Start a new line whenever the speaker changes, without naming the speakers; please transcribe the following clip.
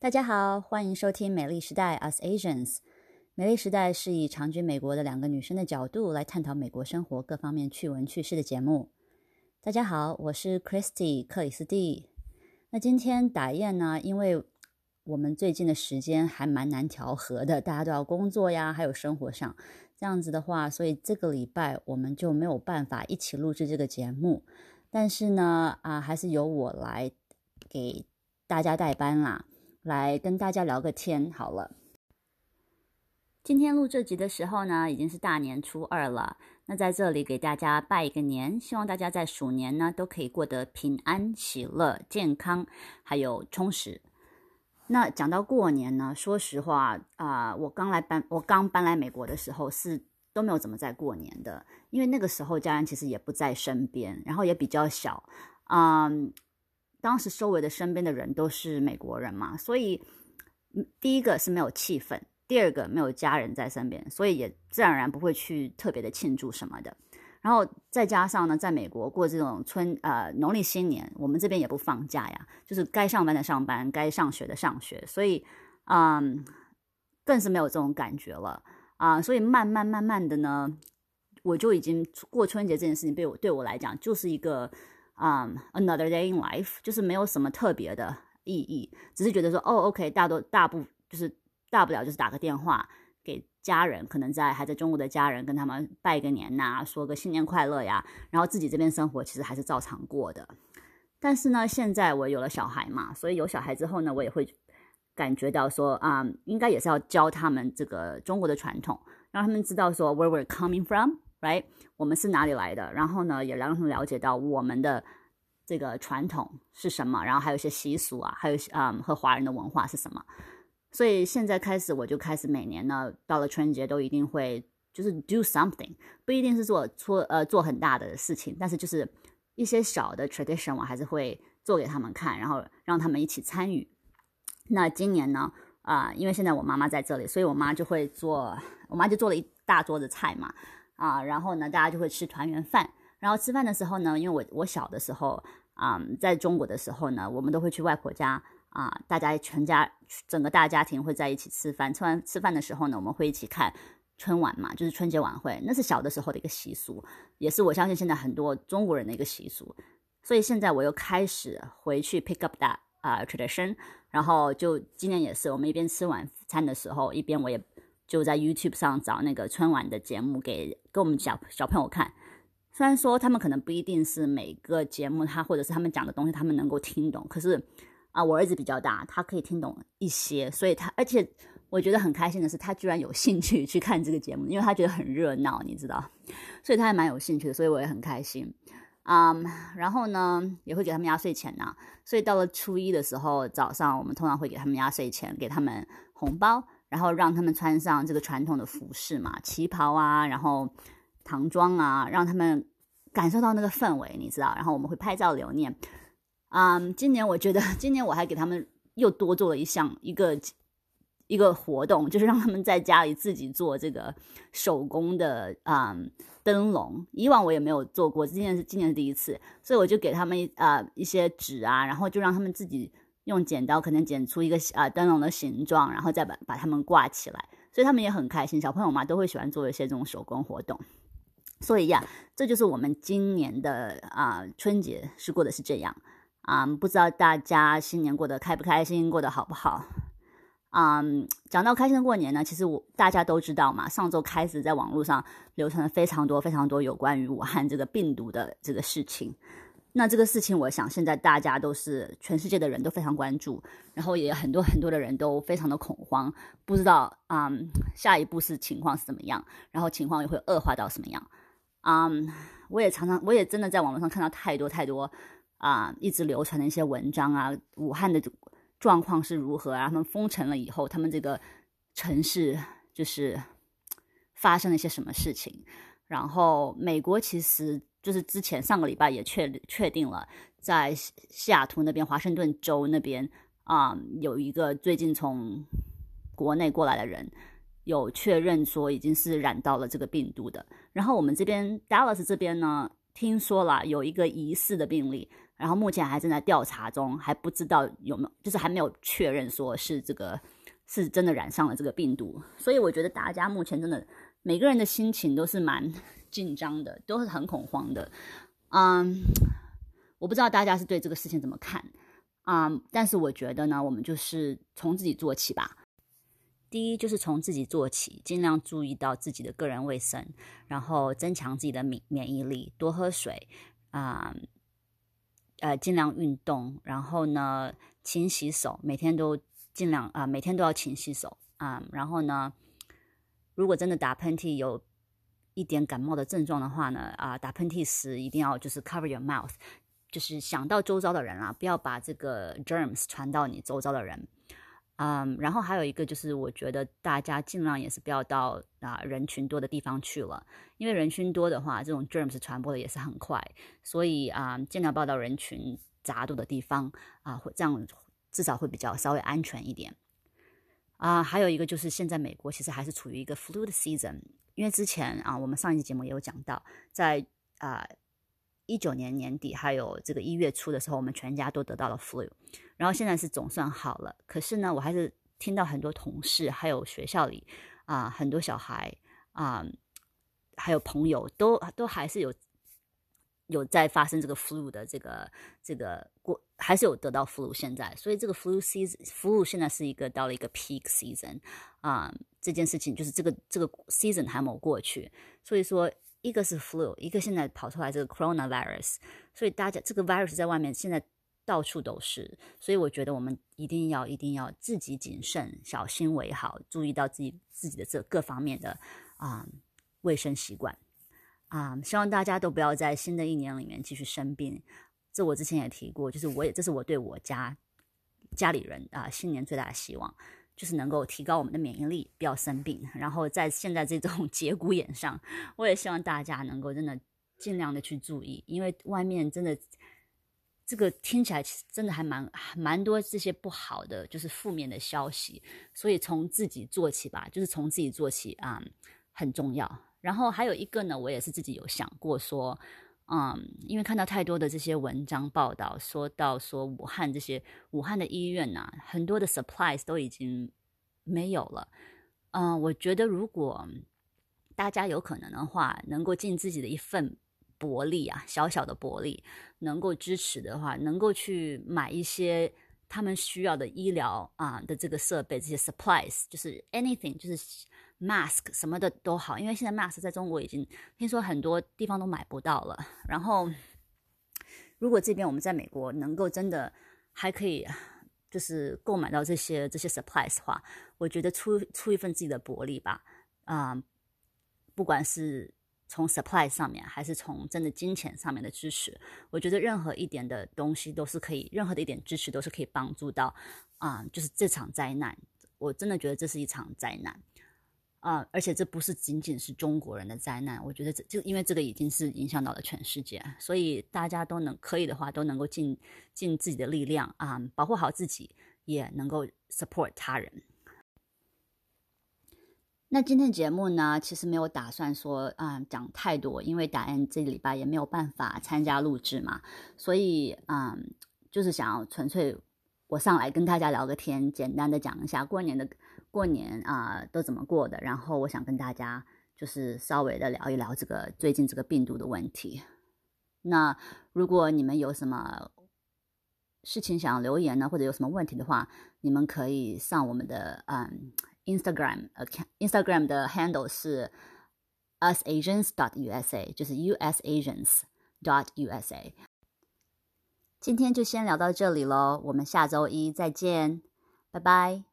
大家好，欢迎收听《美丽时代》Us Asians。美丽时代是以长居美国的两个女生的角度来探讨美国生活各方面趣闻趣事的节目。大家好，我是 Christy 克里斯蒂。那今天打雁呢？因为我们最近的时间还蛮难调和的，大家都要工作呀，还有生活上这样子的话，所以这个礼拜我们就没有办法一起录制这个节目。但是呢，啊，还是由我来给大家代班啦。来跟大家聊个天好了。今天录这集的时候呢，已经是大年初二了。那在这里给大家拜一个年，希望大家在鼠年呢都可以过得平安、喜乐、健康，还有充实。那讲到过年呢，说实话啊，我刚来搬，我刚搬来美国的时候是都没有怎么在过年的，因为那个时候家人其实也不在身边，然后也比较小，嗯。当时周围的身边的人都是美国人嘛，所以第一个是没有气氛，第二个没有家人在身边，所以也自然而然不会去特别的庆祝什么的。然后再加上呢，在美国过这种春呃农历新年，我们这边也不放假呀，就是该上班的上班，该上学的上学，所以嗯，更是没有这种感觉了啊。所以慢慢慢慢的呢，我就已经过春节这件事情，对我对我来讲就是一个。嗯，another day in life，就是没有什么特别的意义，只是觉得说，哦，OK，大多大部就是大不了就是打个电话给家人，可能在还在中国的家人，跟他们拜个年呐，说个新年快乐呀，然后自己这边生活其实还是照常过的。但是呢，现在我有了小孩嘛，所以有小孩之后呢，我也会感觉到说，啊，应该也是要教他们这个中国的传统，让他们知道说 where we're coming from。Right，我们是哪里来的？然后呢，也让他们了解到我们的这个传统是什么，然后还有一些习俗啊，还有嗯和华人的文化是什么。所以现在开始，我就开始每年呢，到了春节都一定会就是 do something，不一定是做做呃做很大的事情，但是就是一些小的 tradition，我还是会做给他们看，然后让他们一起参与。那今年呢，啊，因为现在我妈妈在这里，所以我妈就会做，我妈就做了一大桌子菜嘛。啊，然后呢，大家就会吃团圆饭。然后吃饭的时候呢，因为我我小的时候啊，在中国的时候呢，我们都会去外婆家啊，大家全家整个大家庭会在一起吃饭。吃完吃饭的时候呢，我们会一起看春晚嘛，就是春节晚会。那是小的时候的一个习俗，也是我相信现在很多中国人的一个习俗。所以现在我又开始回去 pick up that 啊 tradition。然后就今年也是，我们一边吃晚餐的时候，一边我也。就在 YouTube 上找那个春晚的节目给给我们小小朋友看，虽然说他们可能不一定是每个节目他或者是他们讲的东西他们能够听懂，可是啊，我儿子比较大，他可以听懂一些，所以他而且我觉得很开心的是，他居然有兴趣去看这个节目，因为他觉得很热闹，你知道，所以他还蛮有兴趣的，所以我也很开心啊。然后呢，也会给他们压岁钱呐，所以到了初一的时候早上，我们通常会给他们压岁钱，给他们红包。然后让他们穿上这个传统的服饰嘛，旗袍啊，然后唐装啊，让他们感受到那个氛围，你知道。然后我们会拍照留念。嗯，今年我觉得，今年我还给他们又多做了一项一个一个活动，就是让他们在家里自己做这个手工的嗯灯笼。以往我也没有做过，今年是今年是第一次，所以我就给他们啊一些纸啊，然后就让他们自己。用剪刀可能剪出一个啊灯笼的形状，然后再把把它们挂起来，所以他们也很开心。小朋友嘛都会喜欢做一些这种手工活动，所以呀，这就是我们今年的啊春节是过的是这样啊，不知道大家新年过得开不开心，过得好不好？嗯，讲到开心的过年呢，其实我大家都知道嘛，上周开始在网络上流传了非常多非常多有关于武汉这个病毒的这个事情。那这个事情，我想现在大家都是全世界的人都非常关注，然后也有很多很多的人都非常的恐慌，不知道啊下一步是情况是怎么样，然后情况又会恶化到什么样啊？我也常常，我也真的在网络上看到太多太多啊，一直流传的一些文章啊，武汉的状况是如何啊？他们封城了以后，他们这个城市就是发生了一些什么事情？然后美国其实。就是之前上个礼拜也确确定了，在西雅图那边、华盛顿州那边啊，有一个最近从国内过来的人，有确认说已经是染到了这个病毒的。然后我们这边 Dallas 这边呢，听说了有一个疑似的病例，然后目前还正在调查中，还不知道有没有，就是还没有确认说是这个是真的染上了这个病毒。所以我觉得大家目前真的每个人的心情都是蛮紧张的，都是很恐慌的。嗯，我不知道大家是对这个事情怎么看啊？但是我觉得呢，我们就是从自己做起吧。第一就是从自己做起，尽量注意到自己的个人卫生，然后增强自己的免免疫力，多喝水啊。呃，尽量运动，然后呢，勤洗手，每天都尽量啊，每天都要勤洗手啊。然后呢，如果真的打喷嚏有一点感冒的症状的话呢，啊，打喷嚏时一定要就是 cover your mouth，就是想到周遭的人啊，不要把这个 germs 传到你周遭的人。嗯，然后还有一个就是，我觉得大家尽量也是不要到啊人群多的地方去了，因为人群多的话，这种 germs 传播的也是很快，所以啊，尽量不要到人群杂多的地方啊，会这样至少会比较稍微安全一点。啊，还有一个就是现在美国其实还是处于一个 flu 的 season，因为之前啊，我们上一期节目也有讲到，在啊。一九年年底还有这个一月初的时候，我们全家都得到了 flu，然后现在是总算好了。可是呢，我还是听到很多同事还有学校里啊，很多小孩啊，还有朋友都都还是有有在发生这个 flu 的这个这个过，还是有得到 flu。现在，所以这个 flu season，flu 现在是一个到了一个 peak season 啊，这件事情就是这个这个 season 还没有过去，所以说。一个是 flu，一个现在跑出来这个 coronavirus，所以大家这个 virus 在外面现在到处都是，所以我觉得我们一定要一定要自己谨慎，小心为好，注意到自己自己的这各方面的啊卫生习惯啊，希望大家都不要在新的一年里面继续生病。这我之前也提过，就是我也这是我对我家家里人啊新年最大的希望。就是能够提高我们的免疫力，不要生病。然后在现在这种 节骨眼上，我也希望大家能够真的尽量的去注意，因为外面真的这个听起来其实真的还蛮蛮多这些不好的，就是负面的消息。所以从自己做起吧，就是从自己做起啊，很重要。然后还有一个呢，我也是自己有想过说。嗯，因为看到太多的这些文章报道，说到说武汉这些武汉的医院呐，很多的 supplies 都已经没有了。嗯，我觉得如果大家有可能的话，能够尽自己的一份薄力啊，小小的薄力，能够支持的话，能够去买一些他们需要的医疗啊的这个设备，这些 supplies，就是 anything，就是。Mask 什么的都好，因为现在 mask 在中国已经听说很多地方都买不到了。然后，如果这边我们在美国能够真的还可以，就是购买到这些这些 supplies 的话，我觉得出出一份自己的薄力吧，啊，不管是从 supply 上面，还是从真的金钱上面的支持，我觉得任何一点的东西都是可以，任何的一点支持都是可以帮助到啊，就是这场灾难，我真的觉得这是一场灾难。啊，而且这不是仅仅是中国人的灾难，我觉得这就因为这个已经是影响到了全世界，所以大家都能可以的话，都能够尽尽自己的力量啊，保护好自己，也能够 support 他人。那今天节目呢，其实没有打算说啊讲太多，因为达恩这礼拜也没有办法参加录制嘛，所以嗯，就是想要纯粹我上来跟大家聊个天，简单的讲一下过年的。过年啊，都怎么过的？然后我想跟大家就是稍微的聊一聊这个最近这个病毒的问题。那如果你们有什么事情想要留言呢，或者有什么问题的话，你们可以上我们的嗯 Instagram，Instagram 的 handle 是 usasians.USA，就是 USasians.USA。今天就先聊到这里喽，我们下周一再见，拜拜。